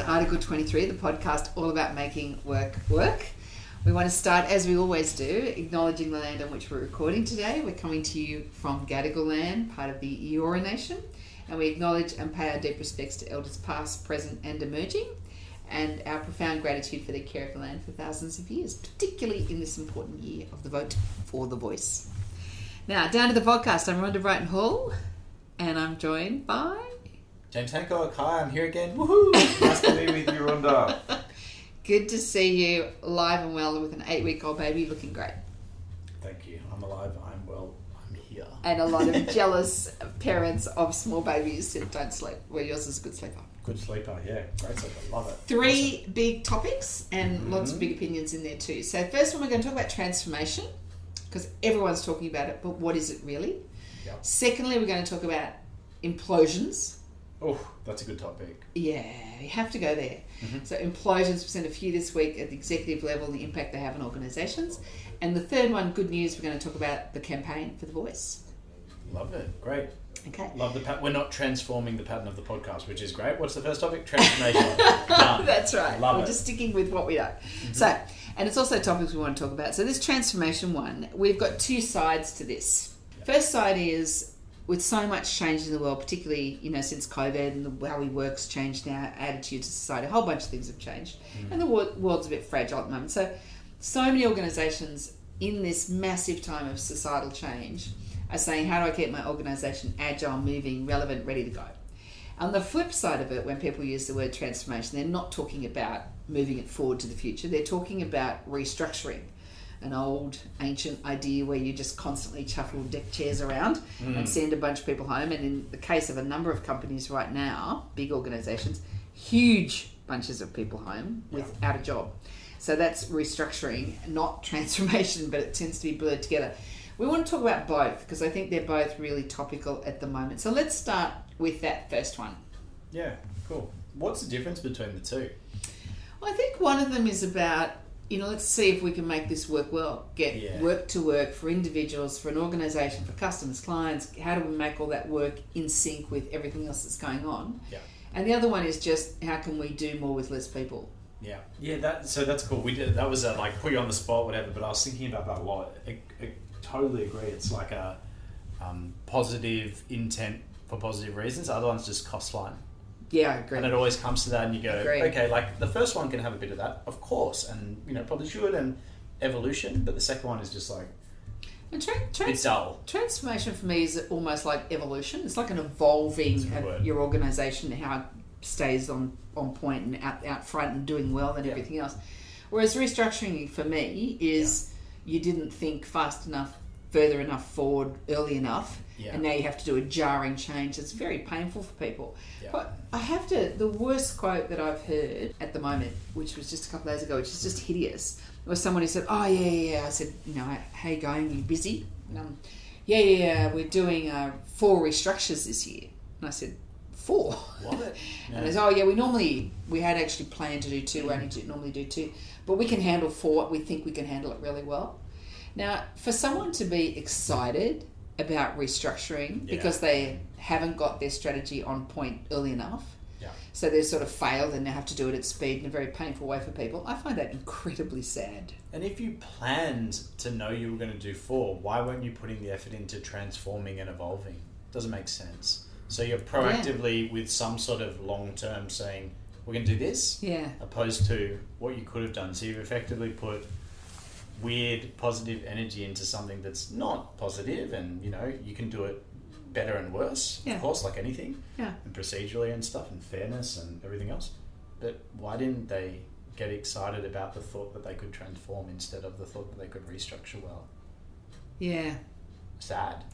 to Article 23, the podcast all about making work work. We want to start, as we always do, acknowledging the land on which we're recording today. We're coming to you from Gadigal land, part of the Eora Nation, and we acknowledge and pay our deep respects to elders past, present, and emerging, and our profound gratitude for their care of the land for thousands of years, particularly in this important year of the vote for the voice. Now, down to the podcast. I'm Rhonda Brighton Hall, and I'm joined by James Hancock, hi, I'm here again. Woohoo! Nice to be Rhonda. Good to see you live and well with an eight week old baby looking great. Thank you. I'm alive, I'm well, I'm here. And a lot of jealous parents of small babies that don't sleep. Well, yours is a good sleeper. Good sleeper, yeah. Great sleeper, love it. Three big topics and mm-hmm. lots of big opinions in there too. So, first one, we're going to talk about transformation because everyone's talking about it, but what is it really? Yep. Secondly, we're going to talk about implosions. Oh, that's a good topic. Yeah, you have to go there. Mm-hmm. So implosions, we sent a few this week at the executive level, and the impact they have on organisations. And the third one, good news, we're going to talk about the campaign for the voice. Love it, great. Okay. Love the pat- We're not transforming the pattern of the podcast, which is great. What's the first topic? Transformation. That's right. Love We're it. just sticking with what we know. Mm-hmm. So, and it's also topics we want to talk about. So, this transformation one, we've got two sides to this. First side is with so much change in the world, particularly you know since COVID and the, how we work's changed now, attitude to society, a whole bunch of things have changed, mm. and the wor- world's a bit fragile at the moment. So, so many organisations in this massive time of societal change are saying, how do I keep my organisation agile, moving, relevant, ready to go? On the flip side of it, when people use the word transformation, they're not talking about moving it forward to the future. They're talking about restructuring an old ancient idea where you just constantly shuffle deck chairs around and hmm. send a bunch of people home. And in the case of a number of companies right now, big organizations, huge bunches of people home without a job. So that's restructuring, not transformation, but it tends to be blurred together. We want to talk about both because I think they're both really topical at the moment. So let's start with that first one. yeah, cool. What's the difference between the two? Well, I think one of them is about, you know, let's see if we can make this work well. Get Yeah. work to work for individuals, for an organisation, for customers, clients. How do we make all that work in sync with everything else that's going on? Yeah. And the other one is just how can we do more with less people? Yeah, yeah. That so that's cool. We did that was a, like put you on the spot, whatever. But I was thinking about that a lot. I, I totally agree. It's like a um, positive intent for positive reasons. The other one's just cost line, Yeah, I agree. and it always comes to that. And you go, okay, like the first one can have a bit of that, of course, and you know probably should, and evolution. But the second one is just like And tra- trans- dull. transformation for me is almost like evolution. It's like an evolving That's a good of your organisation, how it stays on, on point and out, out front and doing well and Yeah. everything else. Whereas restructuring for me is you didn't think fast enough, further enough forward, early enough, Yeah. and now you have to do a jarring change. It's very painful for people. Yeah. But I have to, the worst quote that I've heard at the moment, which was just a couple of days ago, which is just hideous, was someone who said, Oh, yeah, yeah, yeah. I said, You know, how you going? you busy? And, um, yeah, yeah, yeah, we're doing uh, four restructures this year. And I said, Four? What? And they said, Oh, yeah, we normally, we had actually planned to do two, we only do, normally do two, but we can handle four. We think we can handle it really well. Now, for someone to be excited about restructuring Yeah. because they haven't got their strategy on point early enough, Yeah. so they've sort of failed and now have to do it at speed in a very painful way for people, I find that incredibly sad. And if you planned to know you were going to do four, why weren't you putting the effort into transforming and evolving? Doesn't make sense. So you're proactively with some sort of long term saying, we're going to do this, Yeah. opposed to what you could have done. So you've effectively put weird positive energy into something that's not positive, and you know, you can do it better and worse, Yeah. of course, like anything, Yeah. and procedurally and stuff, and fairness and everything else. But why didn't they get excited about the thought that they could transform instead of the thought that they could restructure well? Yeah. Sad.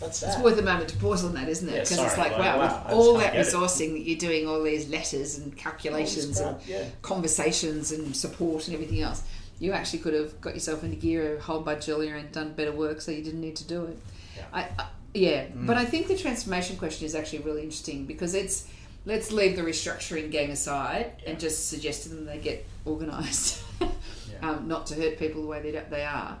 That's sad. It's worth a moment to pause on that, isn't it? Yeah, Because it's sorry, like, like, wow, wow, with all that get it. resourcing that you're doing, all these letters and oh, calculations and yeah. conversations and support and everything else, you actually could have got yourself into gear a whole bunch earlier and done better work so you didn't need to do it. Yeah. I, I, yeah, but I think the transformation question is actually really interesting because it's let's leave the restructuring game aside Yeah. and just suggest to them they get organised, Yeah. um, not to hurt people the way they, they are.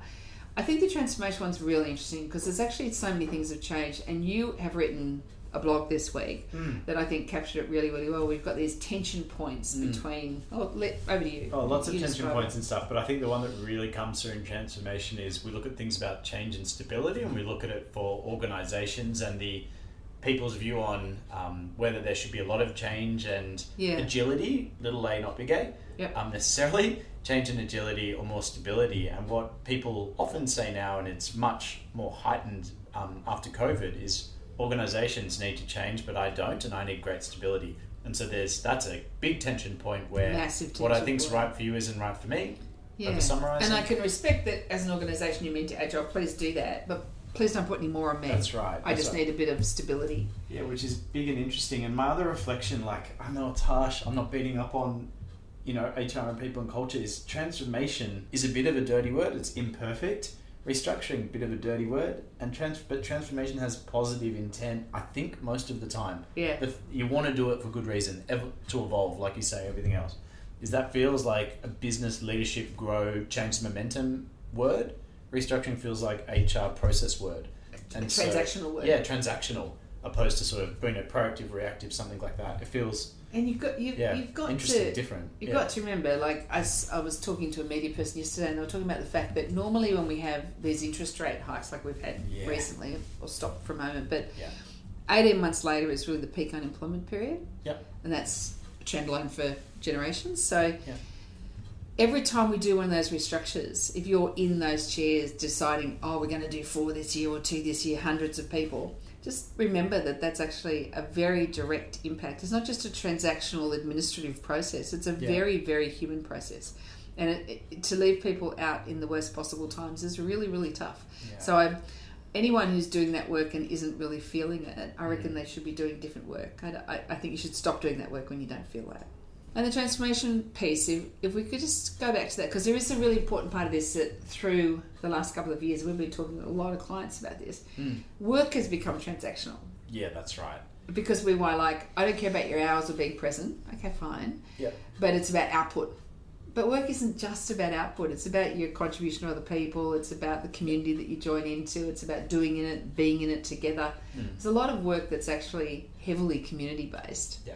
I think the transformation one's really interesting because there's actually so many things have changed, and you have written a blog this week Mm. that I think captured it really, really well. We've got these tension points Mm. between. Oh, let, over to you. Oh, lots of tension points and stuff, but I think the one that really comes through in transformation is we look at things about change and stability, and we look at it for organisations and the people's view on um, whether there should be a lot of change and Yeah. agility, little a, not big a, Yep. um, necessarily change and agility or more stability. And what people often say now, and it's much more heightened um, after COVID, is organisations need to change, but I don't, and I need great stability. And so there's that's a big tension point where Massive what I tension think's point. right for you isn't right for me. Yeah. And I can respect that as an organisation you're meant to agile. Please do that, but please don't put any more on me. That's right. I That's just right. need a bit of stability. Yeah, which is big and interesting. And my other reflection, like I know it's harsh, I'm not beating up on, you know, HR and people and culture. Is transformation is a bit of a dirty word. It's imperfect. Restructuring, a bit of a dirty word, and trans- but transformation has positive intent. I think most of the time, Yeah. if you want to do it for good reason, ev- to evolve, like you say, everything else. Is that feels like a business leadership grow change momentum word. Restructuring feels like HR process word. And so- transactional word. Yeah, transactional, opposed to sort of being a proactive, reactive, something like that. It feels And you've got you, yeah, you've got interesting, to different. You've yeah. got to remember, like I, I was talking to a media person yesterday, and they were talking about the fact that normally when we have these interest rate hikes, like we've had Yeah. recently, or stopped for a moment, but eighteen months later is really the peak unemployment period. Yep. and that's a trend line for generations. So. Yeah. Every time we do one of those restructures, if you're in those chairs deciding, oh, we're going to do four this year or two this year, hundreds of people, just remember that that's actually a very direct impact. It's not just a transactional administrative process, it's a Yeah. very, very human process. And it, it, to leave people out in the worst possible times is really, really tough. Yeah. So, I, anyone who's doing that work and isn't really feeling it, I reckon Mm. they should be doing different work. I, I, I think you should stop doing that work when you don't feel that. And the transformation piece, if, if we could just go back to that, because there is a really important part of this that through the last couple of years, we've been talking to a lot of clients about this. Mm. Work has become transactional yeah, that's right. because we were like, I don't care about your hours or being present. Okay, fine. Yeah. But it's about output. But work isn't just about output. It's about your contribution to other people. It's about the community that you join into. It's about doing in it, being in it together. Mm. There's a lot of work that's actually heavily community based. Yeah.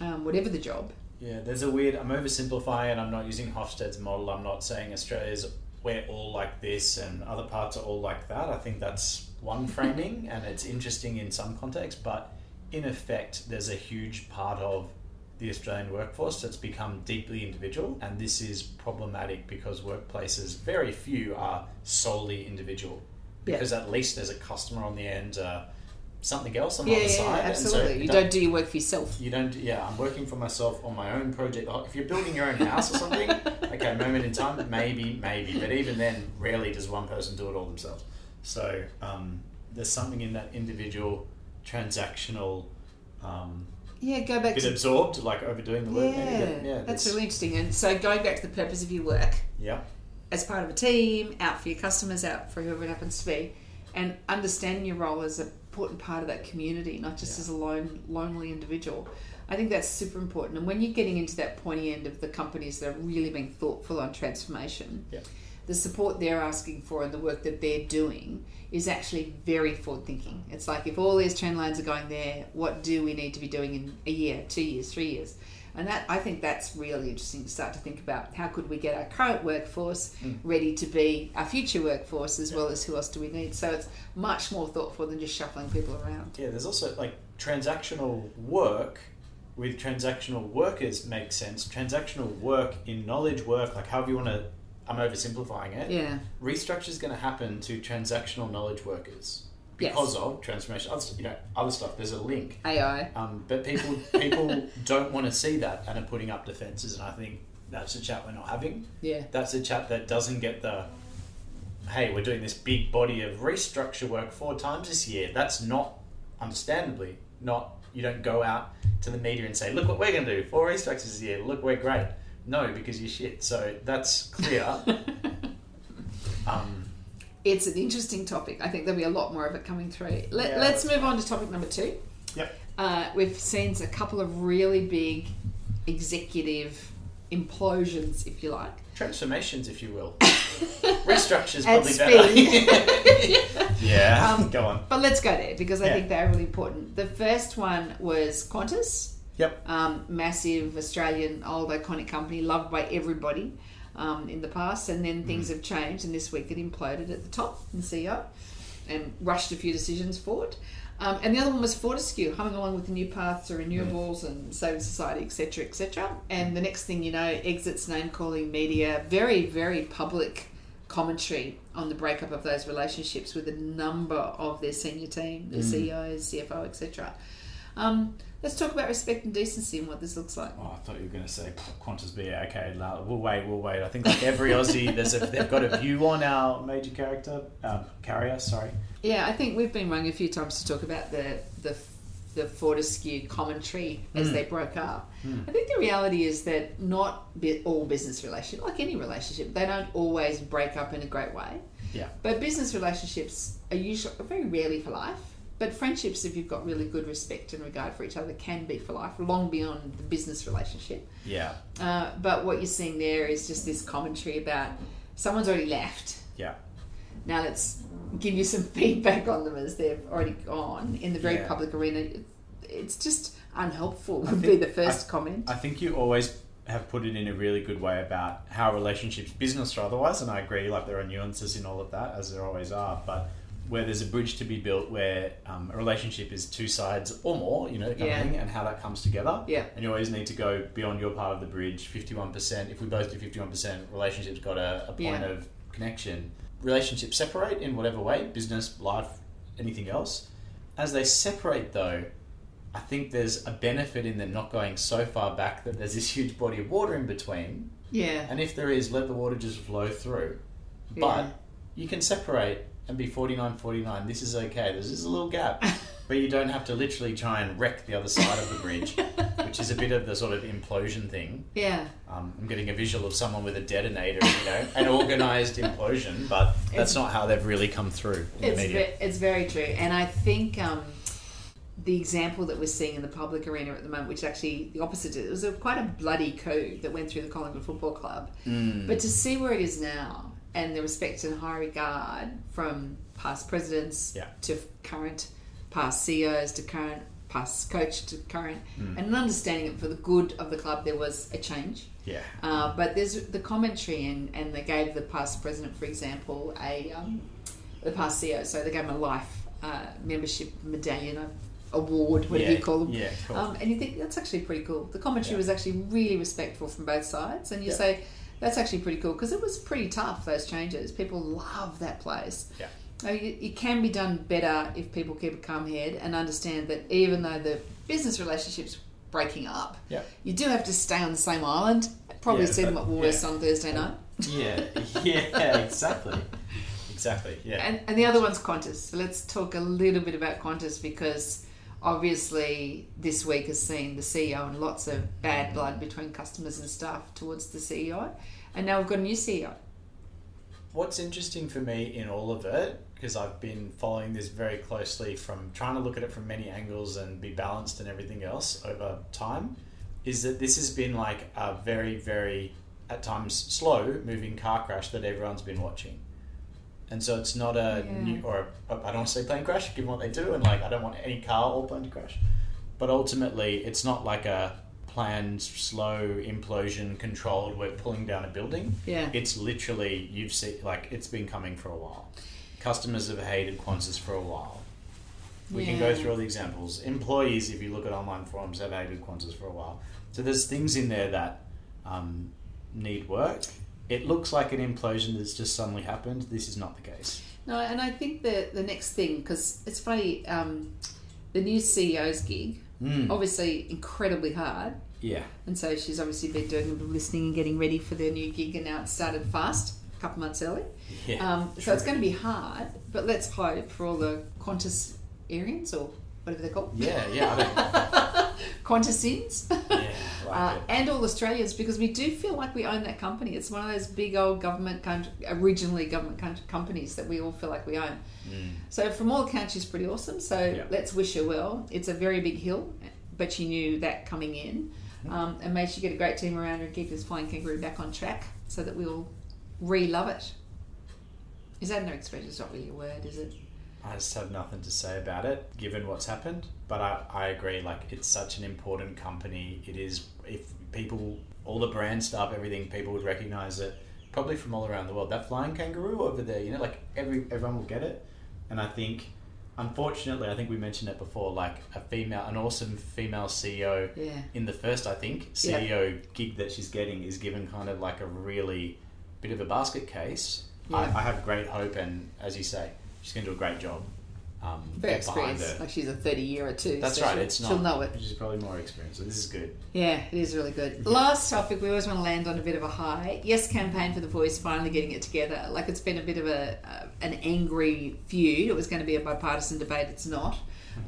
Um, whatever the job. Yeah, there's a weird. I'm oversimplifying, I'm not using Hofstede's model. I'm not saying Australia's we're all like this and other parts are all like that. I think that's one framing, and it's interesting in some contexts. But in effect, there's a huge part of the Australian workforce that's become deeply individual, and this is problematic because workplaces, very few are solely individual. Yeah. Because at least there's a customer on the end, uh, something else on Yeah, the other yeah, side. yeah, and so absolutely. you don't- don't do your work for yourself. you don't, yeah, I'm working for myself on my own project. Oh, If you're building your own house or something, okay, moment in time, maybe, maybe. But even then, rarely does one person do it all themselves. So um, there's something in that individual, transactional, um, Yeah, go back bit to absorbed, like overdoing the work. yeah, maybe. yeah, that's really interesting. And so going back to the purpose of your work Yeah, as part of a team, out for your customers, out for whoever it happens to be, and understanding your role as an important part of that community, not just Yeah. as a lone lonely individual. I think that's super important. And when you're getting into that pointy end of the companies that are really being thoughtful on transformation, Yeah. the support they're asking for and the work that they're doing is actually very forward thinking. It's like if all these trend lines are going there, what do we need to be doing in a year, two years, three years? And that I think that's really interesting to start to think about how could we get our current workforce Mm. ready to be our future workforce as well as who else do we need. So it's much more thoughtful than just shuffling people around. yeah. There's also like transactional work with transactional workers makes sense. Transactional work in knowledge work, like however you want to. I'm oversimplifying it. Yeah. restructure is going to happen to transactional knowledge workers Yes. because of transformation. Other, you know, other stuff. There's a link, AI. um, but people people don't want to see that and are putting up defenses. And I think that's the chat we're not having. Yeah. That's the chat that doesn't get the. Hey, we're doing this big body of restructure work four times this year. That's not, understandably, not. You don't go out to the media and say, "Look what we're going to do. Four restructures this year. Look, we're great." No, because you're shit. So that's clear. um, It's an interesting topic. I think there'll be a lot more of it coming through. Let, Yeah, let's move on to topic number two. Yep. Uh, we've seen a couple of really big executive implosions, if you like. transformations, if you will. Restructure's probably better. yeah, Um, go on. But let's go there because I Yeah. think they're really important. The first one was Qantas, Yep. um, massive Australian old iconic company, loved by everybody um, in the past, and then things Mm. have changed, and this week it imploded at the top, the CEO, and rushed a few decisions forward. Um, and the other one was Fortescue, humming along with the new paths to renewables and saving society, etc., etc. And the next thing you know, exits name calling media, very, very public commentary on the breakup of those relationships with a number of their senior team, their CEOs, CFO, etc. Um, let's talk about respect and decency and what this looks like. Oh, I thought you were going to say Qantas B. Okay, we'll wait, we'll wait. I think like every Aussie, there's a, they've got a view on our major character, um, carrier, sorry. Yeah, I think we've been rung a few times to talk about the the, the Fortescue commentary as Mm. they broke up. Mm. I think the reality is that not all business relationship, like any relationship, they don't always break up in a great way. Yeah. But business relationships are usually very rarely for life. But friendships, if you've got really good respect and regard for each other, can be for life, long beyond the business relationship. Yeah, Uh, but what you're seeing there is just this commentary about someone's already left. yeah. Now let's give you some feedback on them as they've already gone in the very Yeah. public arena. It's just unhelpful. I Would be the first comment. I think you always have put it in a really good way about how relationships, business or otherwise, and I agree, like there are nuances in all of that, as there always are, but where there's a bridge to be built where um, a relationship is two sides or more, you know, kind Yeah. of thing, and how that comes together. Yeah. And you always need to go beyond your part of the bridge, 51%. If we both do 51%, relationships got a, a point Yeah. of connection. Relationships separate in whatever way, business, life, anything else. As they separate, though, I think there's a benefit in them not going so far back that there's this huge body of water in between. Yeah. And if there is, let the water just flow through. Yeah. But you can separate and be 49 49. This is okay. There's just a little gap. but you don't have to literally try and wreck the other side of the bridge, which is a bit of the sort of implosion thing. Yeah. Um, I'm getting a visual of someone with a detonator, you know, an organised implosion, but It's- that's not how they've really come through in It's, the media. ve- it's very true. And I think um, the example that we're seeing in the public arena at the moment, which is actually the opposite, it was a, quite a bloody coup that went through the Collingwood Football Club. Mm. But to see where it is now and the respect and high regard from past presidents Yeah. to current past CEOs to current past coach to current, Mm. and an understanding that for the good of the club there was a change. yeah. Uh, but there's the commentary, and, and they gave the past president, for example, a um, the past CEO, so they gave him a life uh, membership medallion uh, award, whatever yeah. you call them. Yeah, cool. Um, and you think that's actually pretty cool. The commentary Yeah. was actually really respectful from both sides, and you say that's actually pretty cool because it was pretty tough those changes. People love that place. Yeah. It can be done better if people keep a calm head and understand that even though the business relationships breaking up, Yeah. you do have to stay on the same island. Probably Yeah, see them at Woolworths yeah. on Thursday night. Yeah, yeah, exactly. Exactly, yeah. And, and the other one's Qantas. So let's talk a little bit about Qantas because obviously this week has seen the CEO and lots of bad blood between customers and staff towards the CEO. And now we've got a new CEO. What's interesting for me in all of it, because I've been following this very closely from trying to look at it from many angles and be balanced and everything else over time, is that this has been like a very, very, at times, slow moving car crash that everyone's been watching. And so it's not a Yeah. new, or I I don't want to say plane crash, given what they do, and like I don't want any car or plane to crash. But ultimately, it's not like a planned, slow implosion, controlled. We're pulling down a building. Yeah. It's literally you've seen like it's been coming for a while. Customers have hated Qantas for a while. We can go through all the examples. Employees, if you look at online forums, have hated Qantas for a while. So there's things in there that um, need work. It looks like an implosion that's just suddenly happened. This is not the case. No, and I think the the next thing because it's funny, um, the new CEO's gig Mm. obviously incredibly hard, Yeah. and so she's obviously been doing a bit of listening and getting ready for their new gig, and now it started fast, a couple months early. Yeah. Um, so it's going to be hard, but let's hope for all the Qantas Arians or whatever they're called. Yeah, yeah, I Qantasins. Yeah, I like uh, and all Australians because we do feel like we own that company. It's one of those big old government, country, originally government country, companies that we all feel like we own. Mm. So from all accounts, she's pretty awesome. So Yeah. let's wish her well. It's a very big hill, but she knew that coming in. Um, and may she get a great team around her and keep this flying kangaroo back on track so that we'll re-love it Is that no expression? It's not really a word, is it? I just have nothing to say about it, given what's happened. But I, I agree, like, it's such an important company. It is, if people, all the brand stuff, everything, people would recognize it, probably from all around the world. That flying kangaroo over there, you know, like, every everyone will get it. And I think, unfortunately, I think we mentioned it before, like, a female, an awesome female CEO Yeah. in the first, I think, Yeah. CEO gig that she's getting is given kind of like a really bit of a basket case. Yeah. I, I have great hope, and as you say, she's going to do a great job. Um, Very experienced. Like she's a 30 year or two. That's so right. She'll, It's not. She'll know it. She's probably more experienced, so this is good. Yeah, it is really good. Last topic, we always want to land on a bit of a high. Yes, campaign for the voice finally getting it together. Like it's been a bit of a uh, an angry feud. It was going to be a bipartisan debate. It's not.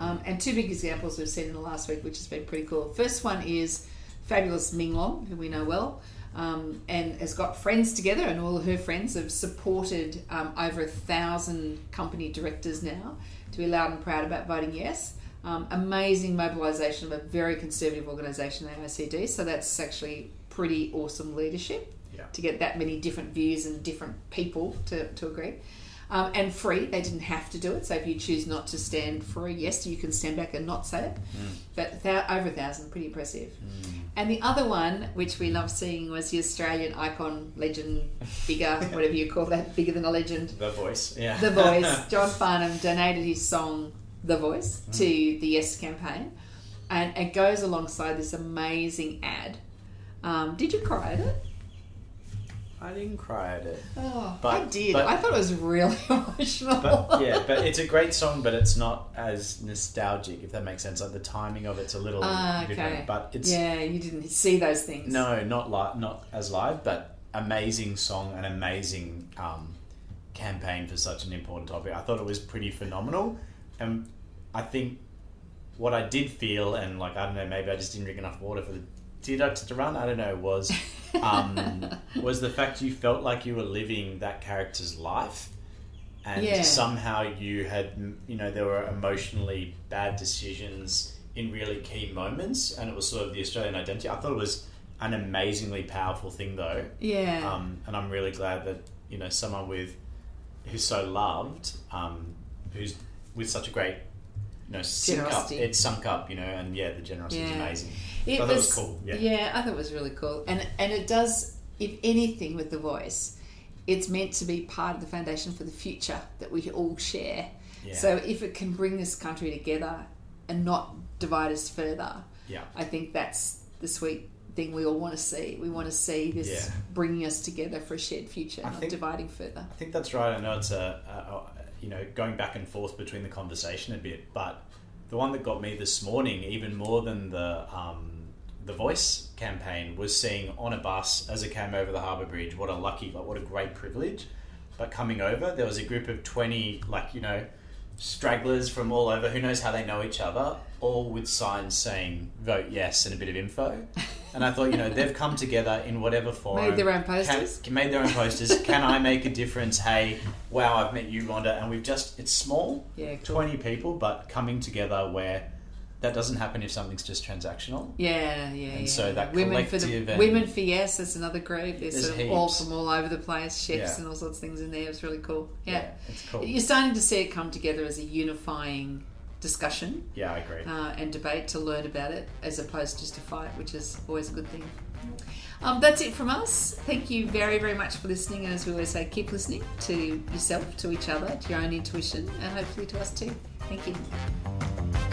Um, and two big examples we've seen in the last week, which has been pretty cool. First one is fabulous Ming Long, who we know well. Um, and has got friends together, and all of her friends have supported um, over a thousand company directors now to be loud and proud about voting yes. Um, amazing mobilisation of a very conservative organisation, the AICD. So that's actually pretty awesome leadership Yeah. to get that many different views and different people to, to agree. Um, and free, they didn't have to do it. So if you choose not to stand for a yes, you can stand back and not say it. But thou- over a thousand, pretty impressive. And the other one, which we love seeing, was the Australian icon, legend, bigger, whatever you call that, bigger than a legend. The voice, yeah. The Voice. John Farnham donated his song "The Voice" to the Yes campaign, and it goes alongside this amazing ad. Um, did you cry at it? I didn't cry at it. Oh, But- I did. but- I thought it was really emotional. But yeah, but it's a great song, but it's not as nostalgic, if that makes sense. Like the timing of it's a little okay. different, but it's yeah, you didn't see those things. No, not live, not as live, but amazing song and amazing um, campaign for such an important topic. I thought it was pretty phenomenal, and I think what I did feel, and like I don't know, maybe I just didn't drink enough water for the to run. I don't know, was um, was the fact you felt like you were living that character's life. And Yeah. somehow you had, you know, there were emotionally bad decisions in really key moments, and it was sort of the Australian identity. I thought it was an amazingly powerful thing, though, Yeah. um, and I'm really glad that you know someone with who's so loved, um, who's with such a great, know, sunk up. It's sunk up, you know, and yeah, the generosity is amazing. It I thought it was cool, yeah. I thought it was really cool, and and it does, if anything, with the voice, it's meant to be part of the foundation for the future that we all share. Yeah. So if it can bring this country together and not divide us further, Yeah. I think that's the sweet thing we all want to see. We want to see this Yeah. bringing us together for a shared future, I not think- dividing further. I think that's right. I know it's a, a, a you know going back and forth between the conversation a bit, but the one that got me this morning, even more than the um, the voice campaign, was seeing on a bus as it came over the harbour bridge. What a lucky, like what a great privilege. But coming over, there was a group of twenty, like you know, stragglers from all over. Who knows how they know each other? All with signs saying "Vote Yes" and a bit of info. And I thought, you know, they've come together in whatever form. Made their own posters? can- made their own posters. Can I make a difference? Hey, wow, I've met you, Rhonda, and we've just, it's small, Yeah, cool. 20 people, but coming together where that doesn't happen if something's just transactional. Yeah, yeah, And yeah. so that women for the women for yes, that's another group. There's, There's sort of all from all over the place, chefs Yeah. and all sorts of things in there. It's really cool. Yeah. it's cool. You're starting to see it come together as a unifying discussion Yeah, I agree. uh, and debate to learn about it as opposed to just a fight, which is always a good thing. Um, that's it from us. Thank you very, very much for listening. And as we always say, keep listening to yourself, to each other, to your own intuition, and hopefully to us too. Thank you.